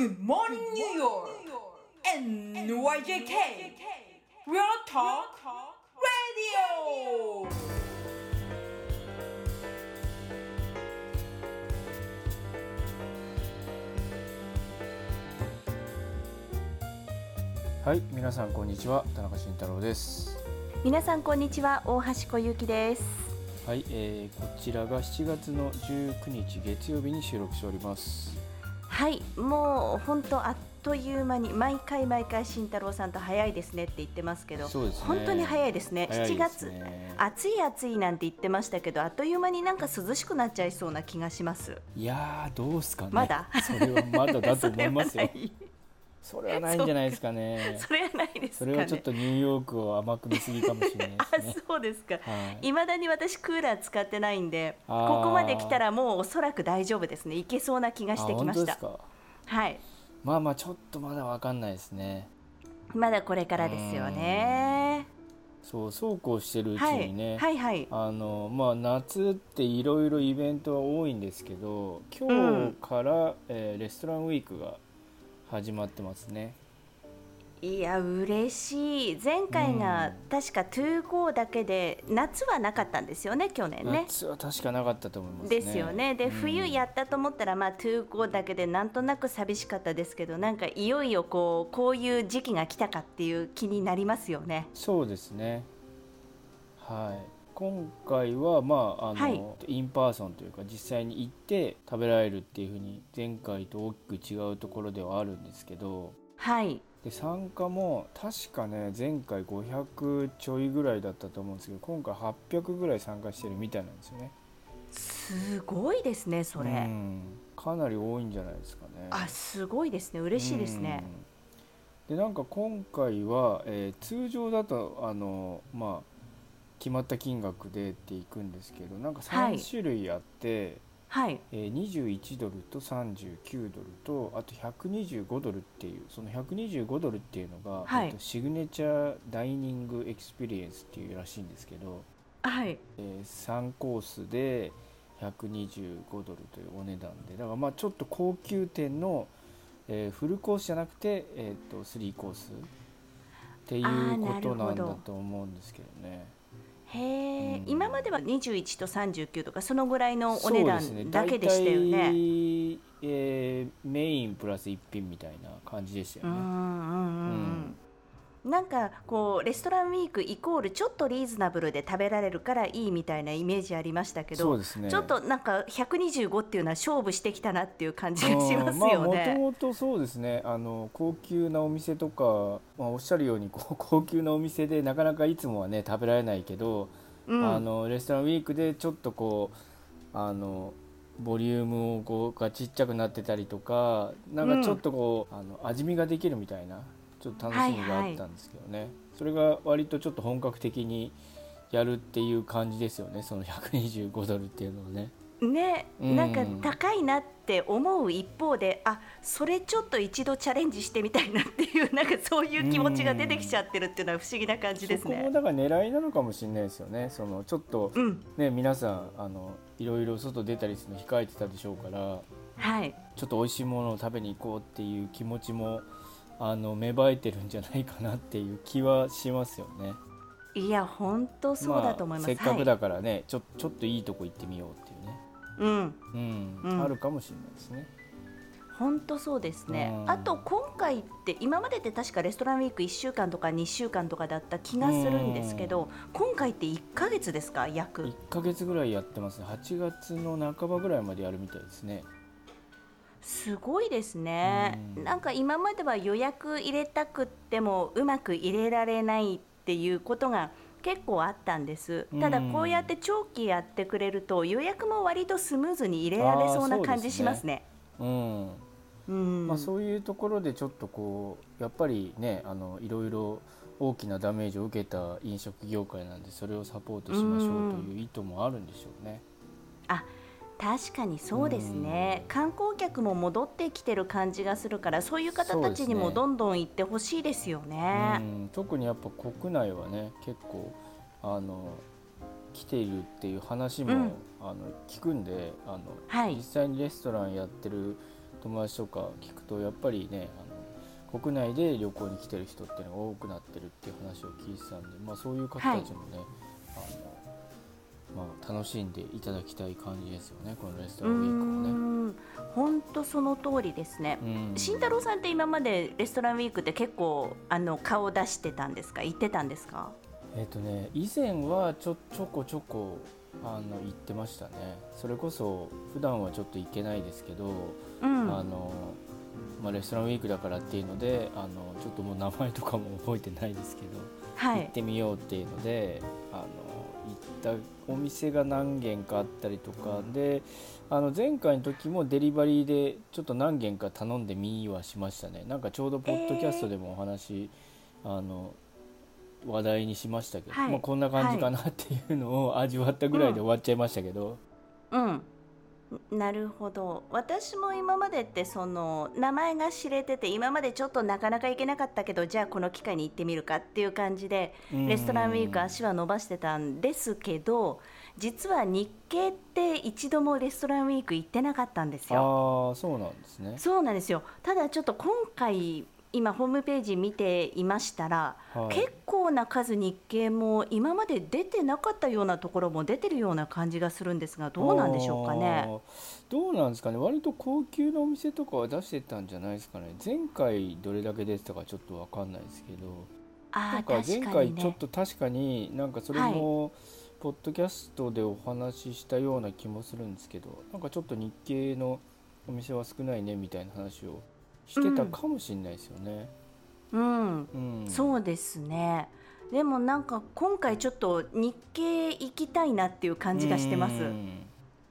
Good morning, New York! NYJK! Real Talk Radio! はい、皆さんこんにちは、田中慎太郎です。皆さんこんにちは大橋小雪ですはい、えー、こちらが7月の19日月曜日に収録しております。はいもう本当あっという間に毎回毎回慎太郎さんと早いですねって言ってますけどね。本当に早いですね。ですね。7月暑い暑いなんて言ってましたけどあっという間になんか涼しくなっちゃいそうな気がします。いやー、どうすかね。まだ？それはまだだと思いますよ そ。れはないんじゃないですかね。それはないですねれはちょっとニューヨークを甘く見すぎかもしれないですね あ。そうですかはいいまだに私クーラー使ってないんでここまで来たらもうおそらく大丈夫ですねいけそうな気がしてきましたあ本当ですか？はいまあまあちょっとまだわかんないですね。まだこれからですよねそうそうこうしてるうちはいにね。はいはいあのまあ、夏っていろいろイベントは多いんですけど今日から、えーレストランウィークが始まってますね。いや嬉しい。前回が確か 2GO だけで夏はなかったんですよね去年ね。夏は確かなかったと思いますね。ですよね。で、うん。冬やったと思ったら、まあ、2GO だけでなんとなく寂しかったですけどなんかいよいよこうこういう時期が来たかっていう気になりますよね。そうですね。はい今回はまああの、はい。 In person というか実際に行って食べられるっていうふうに前回と大きく違うところではあるんですけど。はい。で参加も確かね前回500ちょいぐらいだったと思うんですけど今回800ぐらい参加してるみたいなんですよね。すごいですねそれ、うん。かなり多いんじゃないですかね。あすごいですね。嬉しいですね。うん。でなんか今回は、えー通常だとあのまあ決まった金額でっていくんですけどなんかはい。3種類あって、はい。えー21ドルと39ドルとあと125ドルっていうその125ドルっていうのが、はい。えっとシグネチャーダイニングエクスペリエンスっていうらしいんですけど、はい。えー3コースで125ドルというお値段でだからまあちょっと高級店の、えーフルコースじゃなくて、えー、と3コースっていうことなんだと思うんですけどね。へえ、うん。今までは21と39とかそのぐらいのお値段だけでしたよ大ね。体えーメインプラス一品みたいな感じでしたよね。うんうんうん。うんなんかこうレストランウィークイコールちょっとリーズナブルで食べられるからいいみたいなイメージありましたけど、そうですね。ちょっとなんか125っていうのは勝負してきたなっていう感じがしますようんまあもとね。もとそうですね。あの高級なお店とか、まあ、おっしゃるようにこう 高級なお店でなかなかいつもはね食べられないけど、うん。あのレストランウィークでちょっとこうあのボリュームをこうがちっちゃくなってたりとかなんかちょっとこう、あの味見ができるみたいなちょっと楽しみがあったんですけどね、それが割とちょっと本格的にやるっていう感じですよねその125ドルっていうのはね。ね、うんなんか高いなって思う一方であそれちょっと一度チャレンジしてみたいなっていうなんかそういう気持ちが出てきちゃってるっていうのは不思議な感じですね。そこもだから狙いなのかもしれないですよねそのちょっとうん、ね皆さんあのいろいろ外出たりするの控えてたでしょうからはい。ちょっと美味しいものを食べに行こうっていう気持ちもあの芽生えてるんじゃないかなっていう気はしますよね。いや本当そうだと思います。せっかくだからね、ちょちょっといいとこ行ってみようっていうね、はい、うん。うんうんあるかもしれないですね。本当そうですね、うんあと今回って今までって確かレストランウィーク1週間とか2週間とかだった気がするんですけど、今回って1ヶ月ですか？約1ヶ月ぐらいやってますね8月の半ばぐらいまでやるみたいですね。すごいですね、うん。なんか今までは予約入れたくってもうまく入れられないっていうことが結構あったんです。ただうんこうやって長期やってくれると予約も割とスムーズに入れられそうな感じしますね。うん。うん。まあ、そういうところでちょっとこうやっぱりねあのいろいろ大きなダメージを受けた飲食業界なんでそれをサポートしましょうという意図もあるんでしょうね。あ確かにそうですね、観光客も戻ってきてる感じがするからそういう方たちにもどんどん行ってほしいですよね。うん。特にやっぱ国内はね結構あの来ているっていう話も、うん。あの聞くんであの、はい。実際にレストランやってる友達とか聞くとやっぱりねあの国内で旅行に来てる人っていうのが多くなってるっていう話を聞いてたんで、まあ、そういう方たちもね、あのまあ、楽しんでいただきたい感じですよねこのレストランウィークはね。本当その通りですね。慎太郎さんって今までレストランウィークって結構あの顔出してたんですか？行ってたんですか？えっ、とね以前はちょちょこちょこあの行ってましたね。それこそ普段はちょっと行けないですけど、うん、あのまあ、レストランウィークだからっていうのであのちょっともう名前とかも覚えてないですけど、はい、行ってみようっていうのであの行ったお店が何軒かあったりとか。であの前回の時もデリバリーでちょっと何軒か頼んでみはしましたね。なんかちょうどポッドキャストでもお話、えー、あの話題にしましたけど、はい、まあ、こんな感じかなっていうのを味わったぐらいで終わっちゃいましたけど。うん、うんなるほど。私も今までってその名前が知れてて今までちょっとなかなか行けなかったけどじゃあこの機会に行ってみるかっていう感じでレストランウィーク足は伸ばしてたんですけど実は日系って一度もレストランウィーク行ってなかったんですよ。あそうなんですね。そうなんですよ。ただちょっと今回今ホームページ見ていましたら、はい、結構な数日系も今まで出てなかったようなところも出てるような感じがするんですがどうなんでしょうかね。どうなんですかね。割と高級なお店とかは出してたんじゃないですかね。前回どれだけ出てたかちょっと分かんないですけど。あか前回ちょっと確かになんかそれも、ポッドキャストでお話ししたような気もするんですけどなんかちょっと日系のお店は少ないねみたいな話をしてたかもしれないですよね。うん、うん、そうですね。でもなんか今回ちょっと日系行きたいなっていう感じがしてます。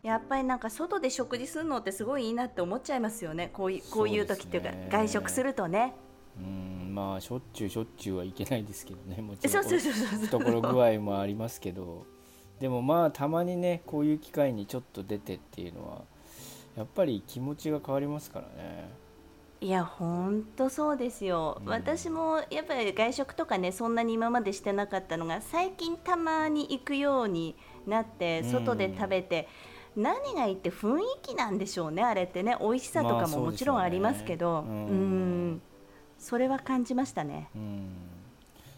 やっぱりなんか外で食事するのってすごいいいなって思っちゃいますよね。こういうこういう時っていうか、外食するとね。うんまあしょっちゅうしょっちゅうはいけないですけどねもちろん懐具合もありますけどでもまあたまにねこういう機会にちょっと出てっていうのはやっぱり気持ちが変わりますからね。いや本当そうですよ、うん、私もやっぱり外食とかねそんなに今までしてなかったのが最近たまに行くようになって外で食べて、うん、何がいいって雰囲気なんでしょうねあれってね。美味しさとかももちろんありますけど、まあ、う、ね、ん。それは感じましたね。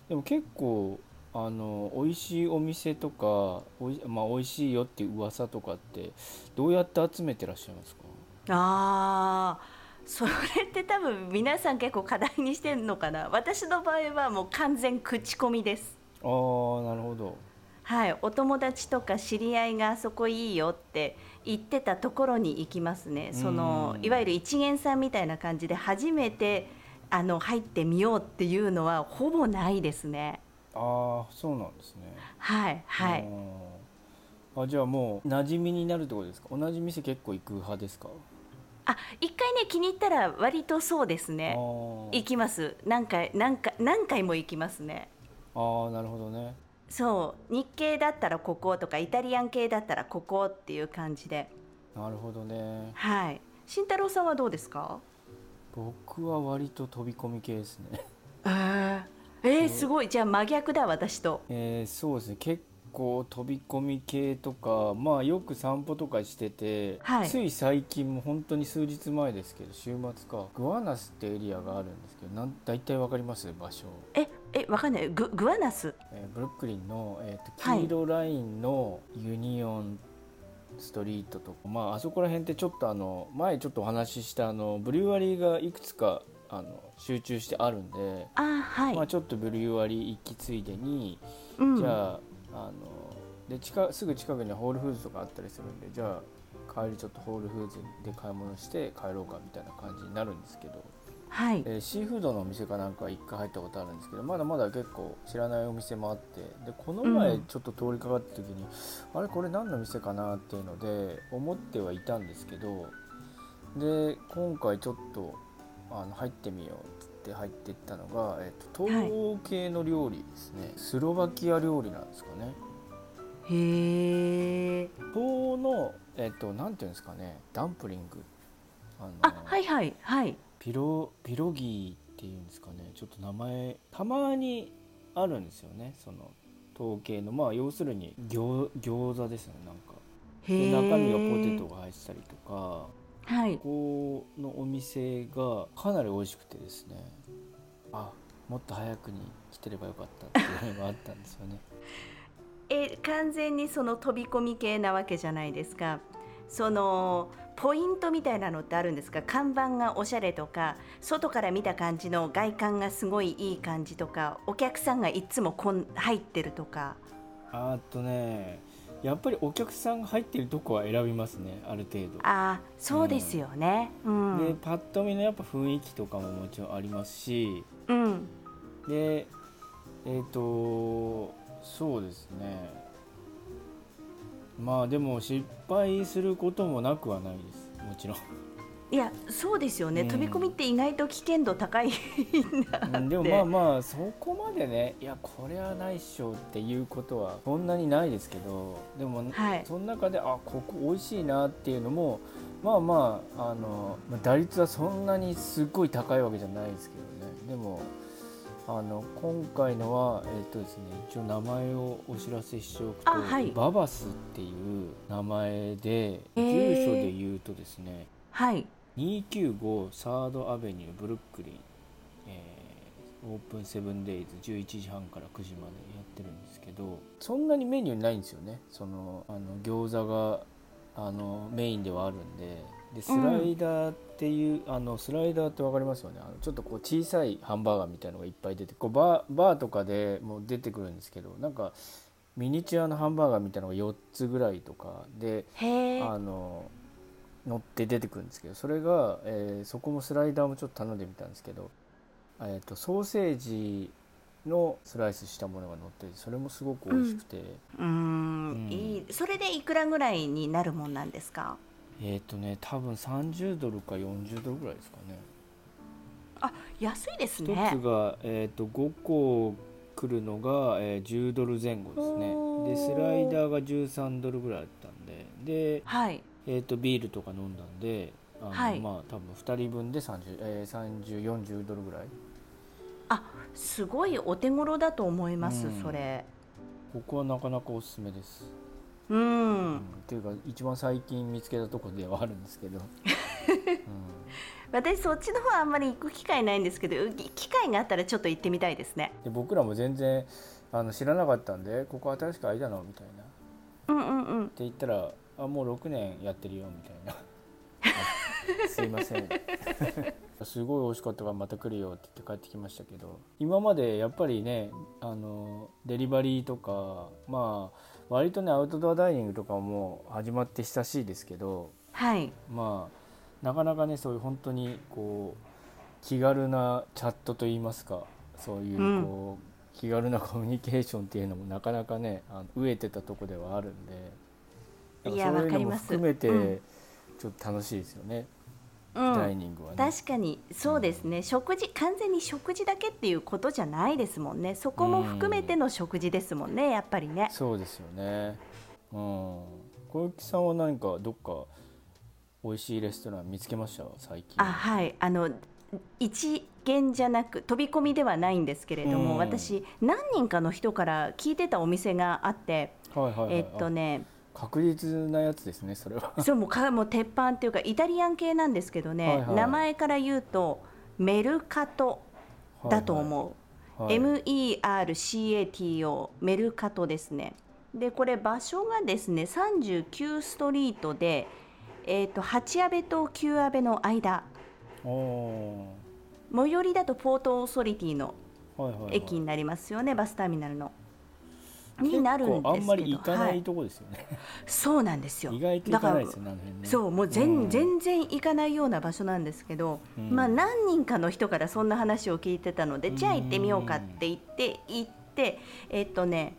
でも結構あの美味しいお店とかおい,、まあ、美味しいよっていう噂とかってどうやって集めてらっしゃいますか？あーそれって多分皆さん結構課題にしてるのかな。私の場合はもう完全口コミです。ああなるほど。はい。お友達とか知り合いがあそこいいよって言ってたところに行きますね。そのいわゆる一元さんみたいな感じで初めてあの入ってみようっていうのはほぼないですね。ああそうなんですね。はい。はい。あじゃあもう馴染みになるってことですか？同じ店結構行く派ですか？あ一回ね気に入ったら割とそうですね。行きます。何回何回何回も行きますね。ああなるほどね。そう。日系だったらこことかイタリアン系だったらここっていう感じで。なるほどね。はい。慎太郎さんはどうですか？僕は割と飛び込み系ですね。えー、えー、すごい。じゃあ真逆だ私と。えー、そうですね。結構飛び込み系とかまあよく散歩とかしてて、はい、つい最近も本当に数日前ですけど週末かグアナスってエリアがあるんですけどなん大体わかります？場所。ええわかんない。ググアナス、えー、ブルックリンの、えーと、黄色ラインのユニオンストリートとか、はい、まああそこら辺ってちょっとあの前ちょっとお話ししたあのブリュワリーがいくつかあの集中してあるんであ、はい。まあ、ちょっとブリュワリー行きついでに、うん、じゃああので近すぐ近くにはホールフーズとかあったりするんでじゃあ帰りちょっとホールフーズで買い物して帰ろうかみたいな感じになるんですけど、はい。えー、シーフードのお店かなんか1回入ったことあるんですけどまだまだ結構知らないお店もあってでこの前ちょっと通りかかった時に、うん、あれこれ何の店かなっていうので思ってはいたんですけどで今回ちょっとあの入ってみようって入っていったのが、えっと、東欧系の料理ですね、はい、スロバキア料理なんですかね。へえ。東のえっとなんていうんですかねダンプリングあのあはいはいはいピロピロギーっていうんですかねちょっと名前たまにあるんですよねその統計のまあ要するに餃餃子ですねなんかで中身がポテトが入ってたりとかはい。ここのお店がかなり美味しくてですね。あもっと早くに来てればよかったっていうのがあったんですよね。え完全にその飛び込み系なわけじゃないですか。そのポイントみたいなのってあるんですか？看板がおしゃれとか外から見た感じの外観がすごいいい感じとかお客さんがいつもこん入ってるとか。あとねやっぱりお客さんが入ってるとこは選びますねある程度。ああそうですよね。うん。でパッと見のやっぱ雰囲気とかももちろんありますし。うん。でえっ、とそうですね。まあでも失敗することもなくはないです。もちろんいやそうですよね、うん。飛び込みって意外と危険度高いんだうんでもまあまあそこまでねいやこれはないっしょっていうことはそんなにないですけどでも、はい。その中であここ美味しいなっていうのもまあまああのまあ打率はそんなにすっごい高いわけじゃないですけどね。でもあの今回のはえっ、とですね一応名前をお知らせしておくと、あはい。ババスっていう名前で住所で言うとですねはい295サードアベニューブルックリン、えーオープンセブンデイズ11時半から9時までやってるんですけどそんなにメニューないんですよね。そのあの餃子があのメインではあるんででスライダーっていう、あのスライダーって分かりますよね。あのちょっとこう小さいハンバーガーみたいのがいっぱい出てこうバーバーとかでもう出てくるんですけどなんかミニチュアのハンバーガーみたいなのが4つぐらいとかであの乗って出てくるんですけどそれが、えーそこもスライダーもちょっと頼んでみたんですけど、えー、とソーセージのスライスしたものが乗っててそれもすごく美味しくて、うーん。うん。いいそれでいくらぐらいになるもんなんですか？えっ、とね多分30ドルか40ドルぐらいですかね。あ安いです一ねつが、えー、と5個来るのが、えー10ドル前後ですね。でスライダーが13ドルぐらいあったんで。で、はいえー、とビールとか飲んだんであの、はい。まあ多分2人分で30、えー、3040ドルぐらい。あすごいお手頃だと思います、うん。それ。ここはなかなかおすすめです、うん、うん。っていうか一番最近見つけたとこではあるんですけど、うん。私そっちの方はあんまり行く機会ないんですけどう機会があったらちょっと行ってみたいですね。で僕らも全然あの知らなかったんでここ新しく開いたの？みたいな。ってうんうん。うん言ったらあもう6年やってるよみたいな。あ すいません。すごい美味しかったからまた来るよって言って帰ってきましたけど今までやっぱりねあのデリバリーとかまあ割とねアウトドアダイニングとかも始まって久しいですけどはい。まあなかなかねそういう本当にこう気軽なチャットといいますかそういううん。こう、気軽なコミュニケーションっていうのもなかなかねあの飢えてたとこではあるんでいやわかります。含めてうん。ちょっと楽しいですよね、うん。ダイニングはね。確かに。そうですね。食事完全に食事だけっていうことじゃないですもんね。そこも含めての食事ですもんねやっぱりね。そうですよね。うん。小雪さんは何かどっか美味しいレストラン見つけました？最近。あはい。あの一見じゃなく飛び込みではないんですけれども、うん。私何人かの人から聞いてたお店があって、はいはいはい。えっとねあ確実なやつですねそれは。そうもうかもう鉄板っていうかイタリアン系なんですけどね、はいはい。名前から言うとメルカトだと思う、はい。MERCATO メルカトですね。でこれ場所がですね39ストリートで、えー、と8阿部と9阿部の間。最寄りだとポートオーソリティのはいはいはい、駅になりますよね、バスターミナルの。になるんですあんまり行かなはいいとこですよね、そうなんですよ。意外と行かないですよねそうもう全,、ん。全然行かないような場所なんですけど、うん。まあ何人かの人からそんな話を聞いてたので、うん。じゃあ行ってみようかって言って行ってえっとね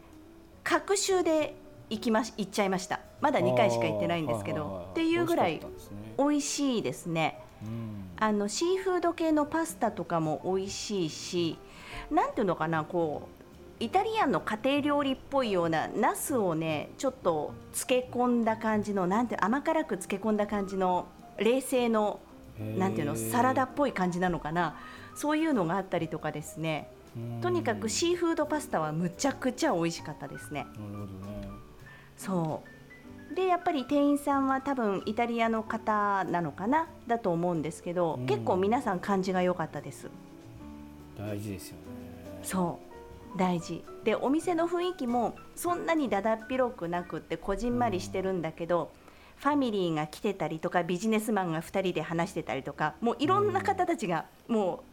隔週で行きまし行っちゃいました。まだ2回しか行ってないんですけどっていうぐらい美味しいですね。うん。あのシーフード系のパスタとかも美味しいしなんていうのかなこうイタリアンの家庭料理っぽいようなナスをねちょっと漬け込んだ感じのなんて甘辛く漬け込んだ感じの冷製のなんていうのサラダっぽい感じなのかなそういうのがあったりとかですね。うん。とにかくシーフードパスタはむちゃくちゃ美味しかったですねなるほどね。そう。でやっぱり店員さんは多分イタリアの方なのかな？だと思うんですけど、うん。結構皆さん感じが良かったです。大事ですよね。そう大事でお店の雰囲気もそんなにだだっ広くなくってこじんまりしてるんだけど、ファミリーが来てたりとかビジネスマンが2人で話してたりとかもういろんな方たちがも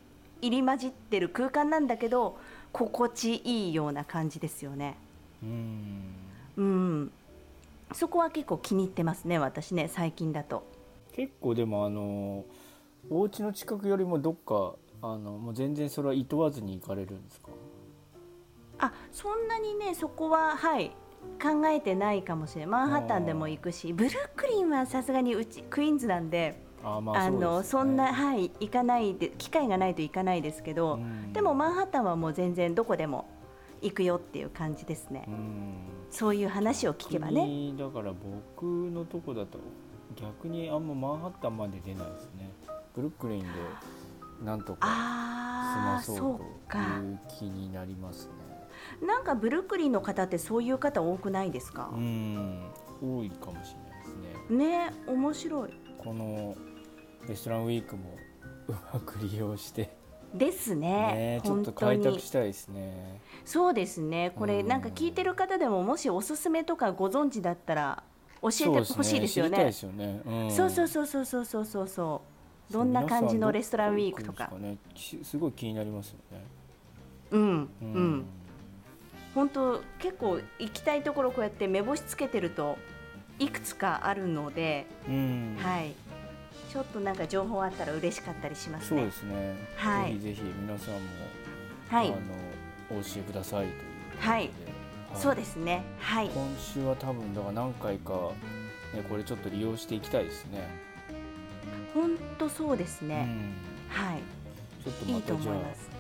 う入り混じってる空間なんだけど心地いいような感じですよね。うんうん、そこは結構気に入ってますね私ね最近だと。結構でもあのお家の近くよりもどっかあのもう全然それはいとわずに行かれるんですか？あそんなにねそこははい考えてないかもしれない。マンハッタンでも行くしブルックリンはさすがにうちクイーンズなんであまあそうですね。のそんなはい行かないで機会がないと行かないですけど、うん。でもマンハッタンはもう全然どこでも行くよっていう感じですね、うん。そういう話を聞けばね。だから僕のとこだと逆にあんまマンハッタンまで出ないですね。ブルックリンでなんとかああ済まそそううとかいう気になりますねなんかブルックリンの方ってそういう方多くないですか？うん多いかもしれないですね。ね面白い。このレストランウィークもうまく利用して。ですね、ね、ちょっと開拓したいですね。そうですね。これなんか聞いてる方でももしおすすめとかご存知だったら教えてほしいですよね。そう、ね。ね、そうそうそうそうそうそうそう。どんな感じのレストランウィークとか。すごい気になりますよね。うんうん、うん。本当結構行きたいところこうやって目星つけてるといくつかあるので、うん。はい。ちょっとなんか情報あったら嬉しかったりしますね。そうですね、はい。ぜひぜひ皆さんも、はい。あのお教えくださいということで、はい。そうですすね。はい。今週は多分だから何回か、ね、これちょっと利用していきたいですね。本当そうですうね、ん。はい。ちょっといいとまたじゃあ思います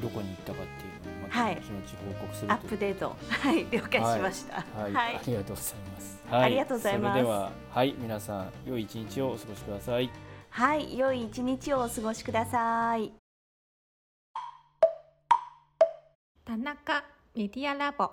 どこに行ったかっていうのをまたはい。後々報告するアッという。プデート。はい。了解しました。はい、はい。ありがとうございます。ありがとうございます。それでは、はい、皆さん、良い一日をお過ごしください。はい、良い一日をお過ごしください。田中メディアラボ